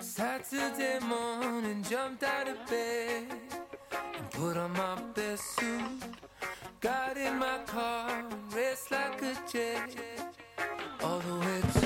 Saturday morning, jumped out of bed and put on my best suit. Got in my car, raced like a jet all the way to